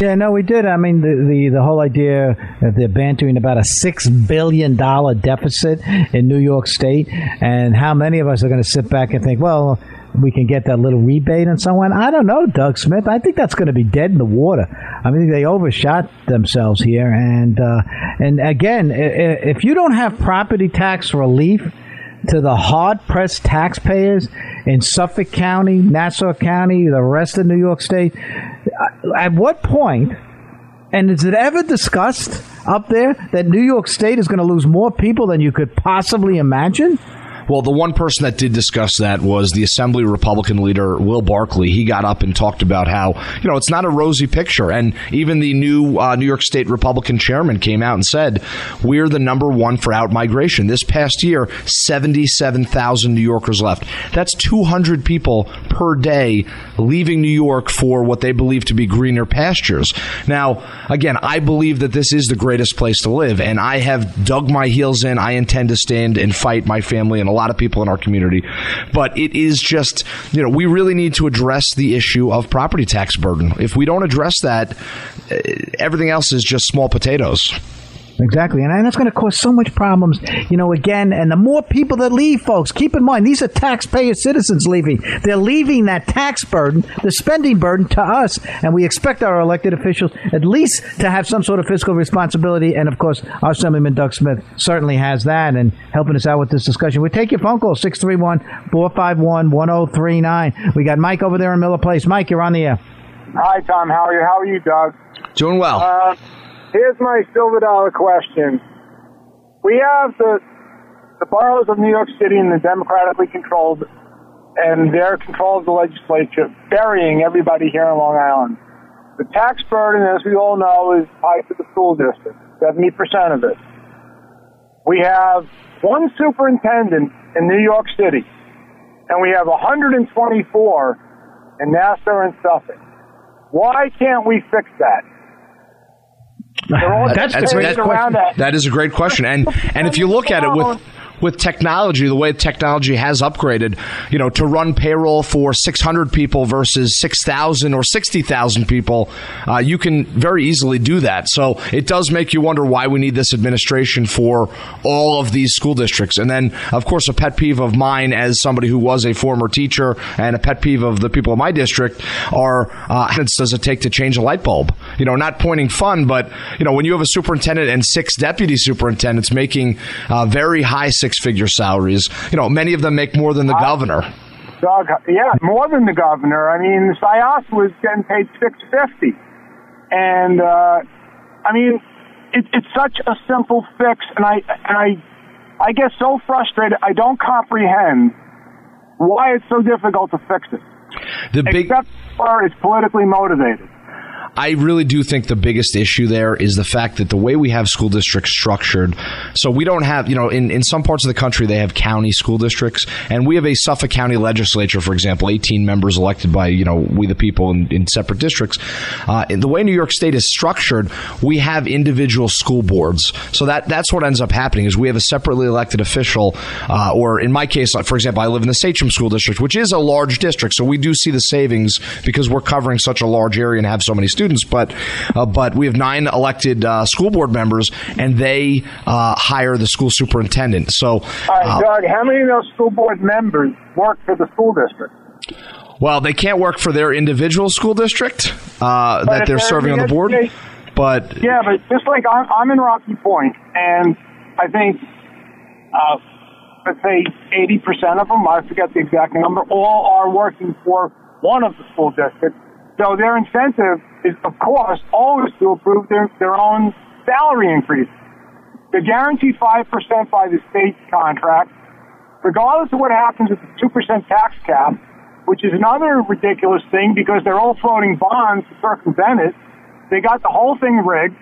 Yeah, no, we did. I mean, the, the, the whole idea that they're bantering about a six billion dollar deficit in New York State, and how many of us are going to sit back and think, well, we can get that little rebate and so on. I don't know, Doug Smith. I think that's going to be dead in the water. I mean, they overshot themselves here, and uh, and again, if you don't have property tax relief to the hard pressed taxpayers in Suffolk County, Nassau County, the rest of New York State. Uh, at what point, and is it ever discussed up there that New York State is going to lose more people than you could possibly imagine? Well, the one person that did discuss that was the Assembly Republican leader, Will Barclay. He got up and talked about how, you know, it's not a rosy picture. And even the new uh, New York State Republican chairman came out and said, we're the number one for out migration. This past year, 77,000 New Yorkers left. That's 200 people per day leaving New York for what they believe to be greener pastures. Now, again, I believe that this is the greatest place to live, and I have dug my heels in. I intend to stand and fight my family and a lot of people in our community. But it is just, you know, we really need to address the issue of property tax burden. If we don't address that, eh, everything else is just small potatoes. Exactly. And that's going to cause so much problems, you know, again, and the more people that leave, folks, keep in mind, these are taxpayer citizens leaving. They're leaving that tax burden, the spending burden to us. And we expect our elected officials at least to have some sort of fiscal responsibility. And of course, our Assemblyman Doug Smith certainly has that and helping us out with this discussion. We take your phone call, 631 451 1039. We got Mike over there in Miller Place. Mike, you're on the air. Hi, Tom. How are you? How are you, Doug? Doing well. Uh, here's my silver dollar question. We have the the boroughs of New York City and the democratically controlled and their control of the legislature burying everybody here in Long Island. The tax burden, as we all know, is tied to the school district, 70% of it. We have one superintendent in New York City, and we have 124 in Nassau and Suffolk. Why can't we fix that? that's, that's, that's that. that is a great question, and and if you look at it with with technology, the way technology has upgraded, you know, to run payroll for 600 people versus 6,000 or 60,000 people, uh, you can very easily do that. So it does make you wonder why we need this administration for all of these school districts. And then, of course, a pet peeve of mine as somebody who was a former teacher and a pet peeve of the people in my district are uh, how does it take to change a light bulb? You know, not pointing fun, but, you know, when you have a superintendent and six deputy superintendents making uh, very high six figure salaries. You know, many of them make more than the uh, governor. Doug, yeah, more than the governor. I mean, Sias was getting paid six fifty, and uh, I mean, it, it's such a simple fix, and I and I I get so frustrated. I don't comprehend why it's so difficult to fix it. The big except for it's politically motivated. I really do think the biggest issue there is the fact that the way we have school districts structured, so we don't have, you know, in, in some parts of the country, they have county school districts, and we have a Suffolk County legislature, for example, 18 members elected by, you know, we the people in, in separate districts. Uh, the way New York State is structured, we have individual school boards. So that that's what ends up happening is we have a separately elected official, uh, or in my case, for example, I live in the Sachem School District, which is a large district, so we do see the savings because we're covering such a large area and have so many students but uh, but we have nine elected uh, school board members, and they uh, hire the school superintendent. So, right, uh, Doug, how many of those school board members work for the school district? Well, they can't work for their individual school district uh, that they're, they're serving on the board. but yeah, but just like I'm, I'm in Rocky Point, and I think uh, let's say 80% of them, I forget the exact number, all are working for one of the school districts. So their incentive is, of course, always to approve their, their own salary increase. They're guaranteed 5% by the state contract, regardless of what happens with the 2% tax cap, which is another ridiculous thing because they're all floating bonds to circumvent it. They got the whole thing rigged.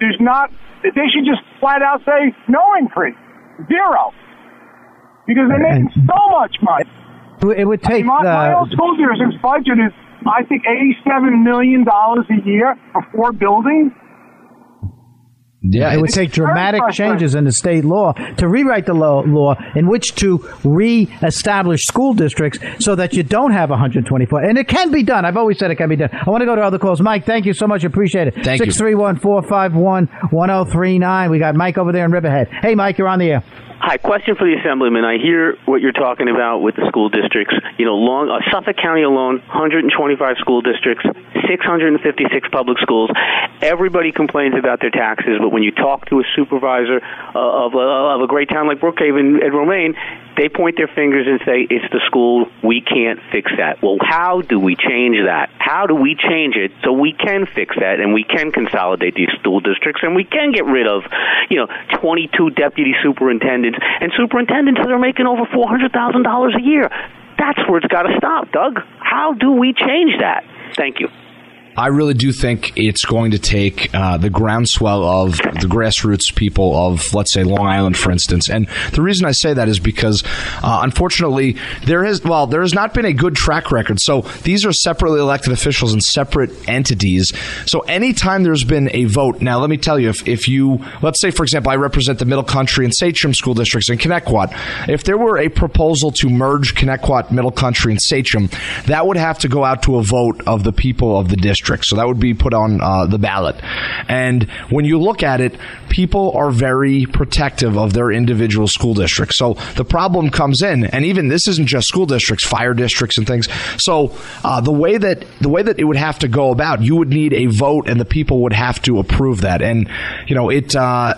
There's not, they should just flat out say no increase. Zero. Because they're making so much money. It would take my, my uh, old school district's budget is, I think, $87 million a year for four buildings. Yeah, it would take dramatic changes in the state law to rewrite the law, law in which to re-establish school districts so that you don't have 124. And it can be done. I've always said it can be done. I want to go to other calls. Mike, thank you so much. Appreciate it. Thank 631-451-1039. We got Mike over there in Riverhead. Hey, Mike, you're on the air. Hi, question for the assemblyman. I hear what you're talking about with the school districts. You know, long uh, Suffolk County alone, 125 school districts, 656 public schools. Everybody complains about their taxes, but when you talk to a supervisor uh, of, a, of a great town like Brookhaven and Romaine, they point their fingers and say it's the school. We can't fix that. Well, how do we change that? How do we change it so we can fix that and we can consolidate these school districts and we can get rid of, you know, 22 deputy superintendents and superintendents that are making over $400,000 a year. That's where it's got to stop, Doug. How do we change that? Thank you. I really do think it's going to take uh, the groundswell of the grassroots people of, let's say, Long Island, for instance. And the reason I say that is because, uh, unfortunately, there has well, there has not been a good track record. So these are separately elected officials and separate entities. So anytime there's been a vote, now let me tell you, if, if you, let's say, for example, I represent the Middle Country and Sachem school districts in Connetquot. If there were a proposal to merge Connetquot, Middle Country, and Sachem, that would have to go out to a vote of the people of the district. So that would be put on uh, the ballot. And when you look at it, people are very protective of their individual school districts. So the problem comes in, and even this isn't just school districts, fire districts and things. So uh, the way that the way that it would have to go about, you would need a vote, and the people would have to approve that. And you know, it uh,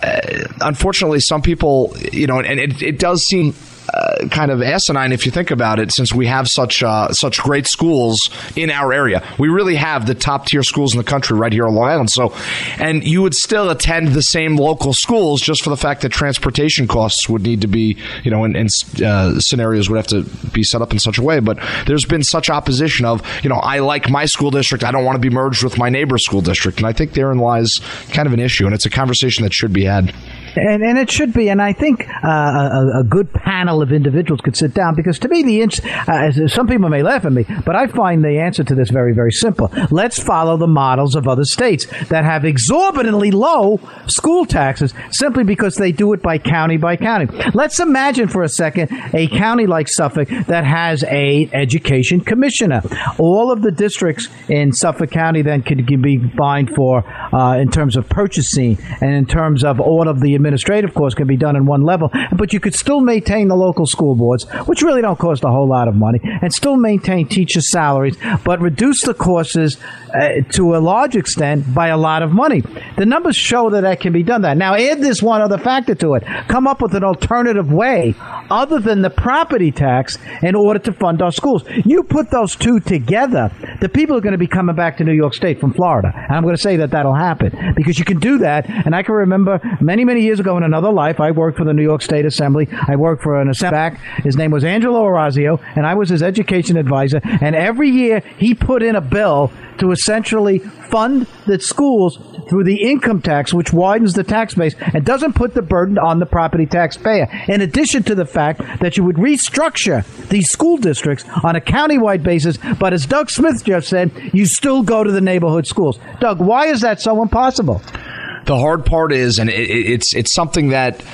unfortunately, some people, you know, and it, it does seem uh, kind of asinine if you think about it, since we have such uh, such great schools in our area. We really have the top tier schools in the country right here on Long Island. So, and you would still attend the same local schools just for the fact that transportation costs would need to be, you know, and, uh, scenarios would have to be set up in such a way. But there's been such opposition of, you know, I like my school district. I don't want to be merged with my neighbor's school district, and I think therein lies kind of an issue, and it's a conversation that should be had. And, and it should be. And I think uh, a, a good panel of individuals could sit down because to me, the ins- uh, some people may laugh at me, but I find the answer to this very, very simple. Let's follow the models of other states that have exorbitantly low school taxes simply because they do it by county by county. Let's imagine for a second a county like Suffolk that has a education commissioner. All of the districts in Suffolk County then could be fined for uh, in terms of purchasing and in terms of all of the administrative costs can be done in one level, but you could still maintain the local school boards, which really don't cost a whole lot of money, and still maintain teacher salaries, but reduce the courses uh, to a large extent by a lot of money. The numbers show that that can be done. That now add this one other factor to it. Come up with an alternative way other than the property tax in order to fund our schools. You put those two together, the people are going to be coming back to New York State from Florida, and I'm going to say that that'll happen because you can do that. And I can remember many many years ago in another life, I worked for the New York State Assembly. I worked for an assembly. His name was Angelo Orazio, and I was his education advisor. And every year he put in a bill to essentially fund the schools through the income tax, which widens the tax base and doesn't put the burden on the property taxpayer. In addition to the fact that you would restructure these school districts on a countywide basis, but as Doug Smith just said, you still go to the neighborhood schools. Doug, why is that so impossible? The hard part is, and it, it's it's something that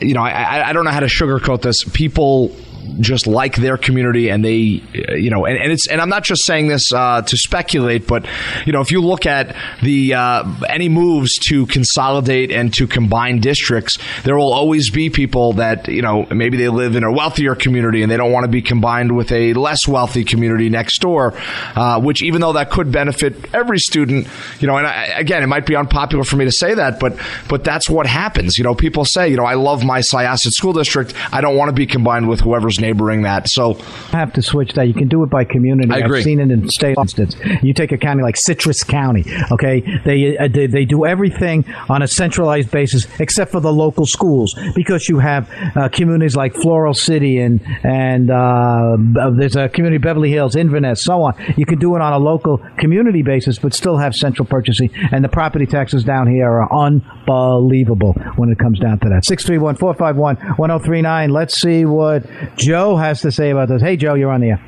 you know I, I don't know how to sugarcoat this. People just like their community and they you know and, and it's and I'm not just saying this uh, to speculate but you know if you look at the uh, any moves to consolidate and to combine districts there will always be people that you know maybe they live in a wealthier community and they don't want to be combined with a less wealthy community next door uh, which even though that could benefit every student you know and I, again it might be unpopular for me to say that but but that's what happens. You know people say you know I love my Syosset school district. I don't want to be combined with whoever's others neighboring that. So I have to switch that. You can do it by community. I agree. have seen it in state instance. You take a county like Citrus County. Okay, they, uh, they they do everything on a centralized basis except for the local schools because you have uh, communities like Floral City and and uh, there's a community Beverly Hills, Inverness, so on. You can do it on a local community basis, but still have central purchasing. And the property taxes down here are unbelievable when it comes down to that. 631 451 1039. Let's see what Joe has to say about this. Hey, Joe, you're on the air.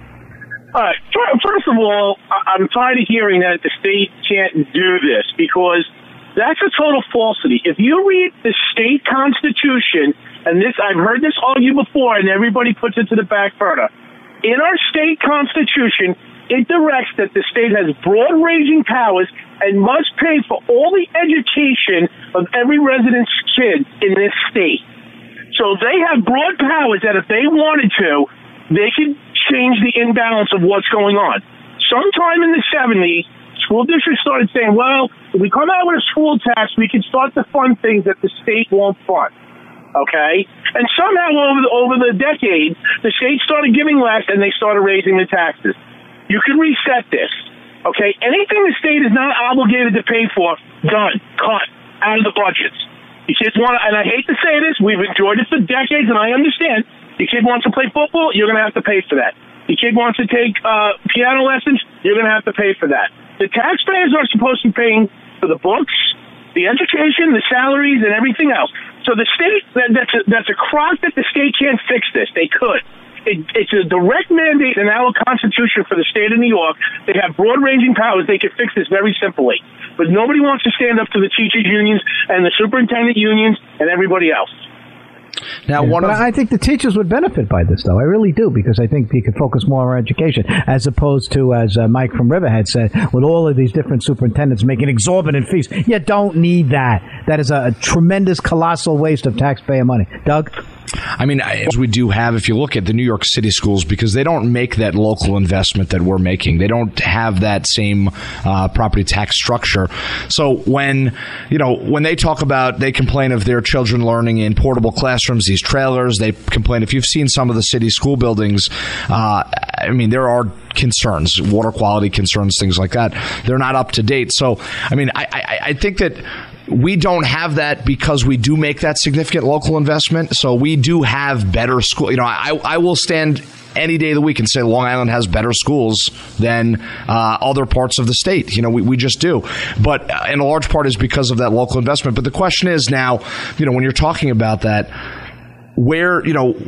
All right. First of all, I'm tired of hearing that the state can't do this because that's a total falsity. If you read the state constitution, and this I've heard this argued before, and everybody puts it to the back burner. In our state constitution, it directs that the state has broad-ranging powers and must pay for all the education of every resident's kid in this state. So they have broad powers that if they wanted to, they could change the imbalance of what's going on. Sometime in the 70s, school districts started saying, well, if we come out with a school tax, we can start to fund things that the state won't fund. Okay? And somehow over the, over the decade, the state started giving less and they started raising the taxes. You can reset this. Okay? Anything the state is not obligated to pay for, done, cut out of the budgets. You kids want to, and I hate to say this, we've enjoyed it for decades, and I understand. Your kid wants to play football, you're going to have to pay for that. Your kid wants to take uh, piano lessons, you're going to have to pay for that. The taxpayers are supposed to be paying for the books, the education, the salaries, and everything else. So the state, that, that's, a, that's a crock that the state can't fix this. They could. It, it's a direct mandate in our Constitution for the state of New York. They have broad ranging powers. They can fix this very simply. But nobody wants to stand up to the teachers' unions and the superintendent unions and everybody else. Now, one But of I think the teachers would benefit by this, though. I really do, because I think you could focus more on education, as opposed to, as uh, Mike from Riverhead said, with all of these different superintendents making exorbitant fees. You don't need that. That is a, a tremendous, colossal waste of taxpayer money. Doug? I mean, as we do have, if you look at the New York City schools, because they don't make that local investment that we're making, they don't have that same uh, property tax structure. So when you know when they talk about, they complain of their children learning in portable classrooms, these trailers. They complain. If you've seen some of the city school buildings, uh, I mean, there are concerns, water quality concerns, things like that. They're not up to date. So, I mean, I, I, I think that we don't have that because we do make that significant local investment. So we do have better school. You know, I, I will stand any day of the week and say Long Island has better schools than uh, other parts of the state. You know, we, we just do. But uh, in a large part is because of that local investment. But the question is now, you know, when you're talking about that, where you know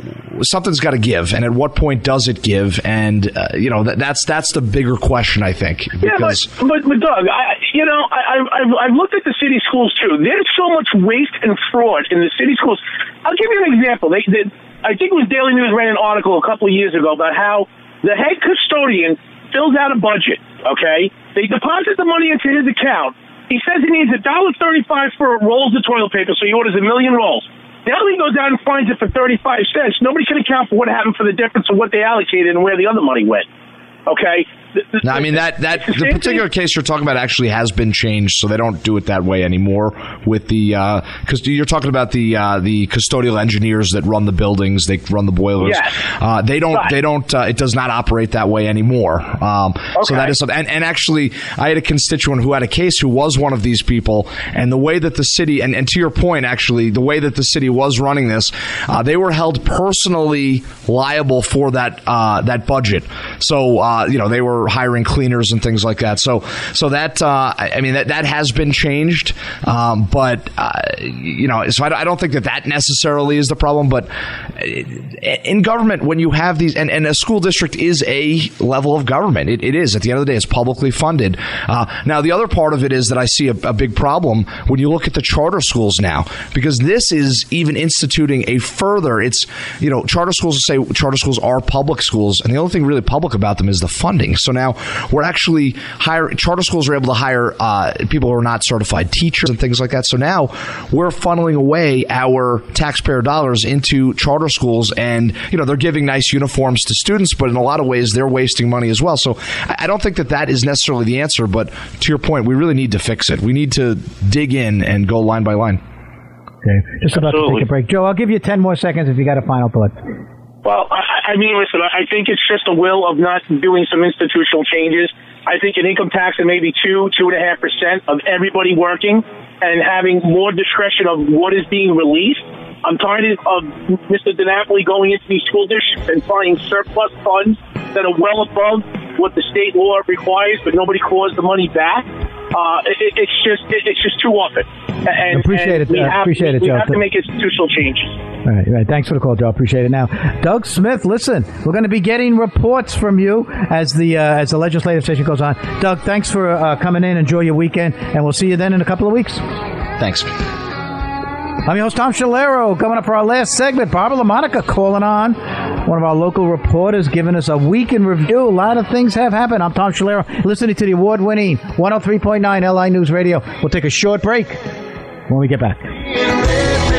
something's got to give, and at what point does it give? And uh, you know that, that's that's the bigger question, I think. Yeah, but, Because but, but Doug, I, you know, I, I- I've, I've looked at the city schools too. There's so much waste and fraud in the city schools. I'll give you an example. They, they, I think it was Daily News ran an article a couple of years ago about how the head custodian fills out a budget. Okay, they deposit the money into his account. He says he needs a dollar thirty-five for rolls of toilet paper, so he orders a million rolls. Now he goes out and finds it for thirty-five cents. Nobody can account for what happened for the difference of what they allocated and where the other money went. Okay. The- the- No, I mean that that the particular case you're talking about actually has been changed, so they don't do it that way anymore. With the because you're talking about the uh, the custodial engineers that run the buildings, they run the boilers. Yes. Uh, they don't Right. they don't uh, it does not operate that way anymore. Um, So that is something. And, and actually, I had a constituent who had a case who was one of these people, and the way that the city and, and to your point, actually, the way that the city was running this, uh, they were held personally liable for that uh, that budget. So uh, you know they were hiring cleaners and things like that. So so that uh, I mean that that has been changed, um, but uh, you know so I, don't- I don't think that that necessarily is the problem. But uh, in government, when you have these and, and a school district is a level of government, it, it is at the end of the day, it's publicly funded. Uh, now the other part of it is that I see a, a big problem when you look at the charter schools now because this is even instituting a further. It's you know charter schools say charter schools are public schools, and the only thing really public about them is the funding. So now we're actually hire charter schools are able to hire uh, people who are not certified teachers and things like that. So now we're funneling away our taxpayer dollars into charter schools, and you know they're giving nice uniforms to students, but in a lot of ways they're wasting money as well. So I I don't think that that is necessarily the answer. But to your point, we really need to fix it. We need to dig in and go line by line. Okay. Just about to take a break. Joe, I'll give you 10 more seconds if you got a final thought. Well, I, I, mean, listen, I think it's just a will of not doing some institutional changes. I think an income tax of maybe two, two and a half percent of everybody working and having more discretion of what is being released. I'm tired of Mr. DiNapoli going into these school districts and finding surplus funds that are well above what the state law requires, but nobody calls the money back. Uh, it, it's just it, it's just too often. And, appreciate and it. We uh, have, appreciate it, we Joe. have to make institutional changes. All right, all right. Thanks for the call, Joe. Appreciate it. Now, Doug Smith, listen, we're going to be getting reports from you as the uh, as the legislative session goes on. Doug, thanks for uh, coming in. Enjoy your weekend, and we'll see you then in a couple of weeks. Thanks. I'm your host, Tom Schiliro. Coming up for our last segment, Barbara LaMonica calling on. One of our local reporters giving us a week in review. A lot of things have happened. I'm Tom Schiliro, listening to the award winning 103.9 LI News Radio. We'll take a short break when we get back.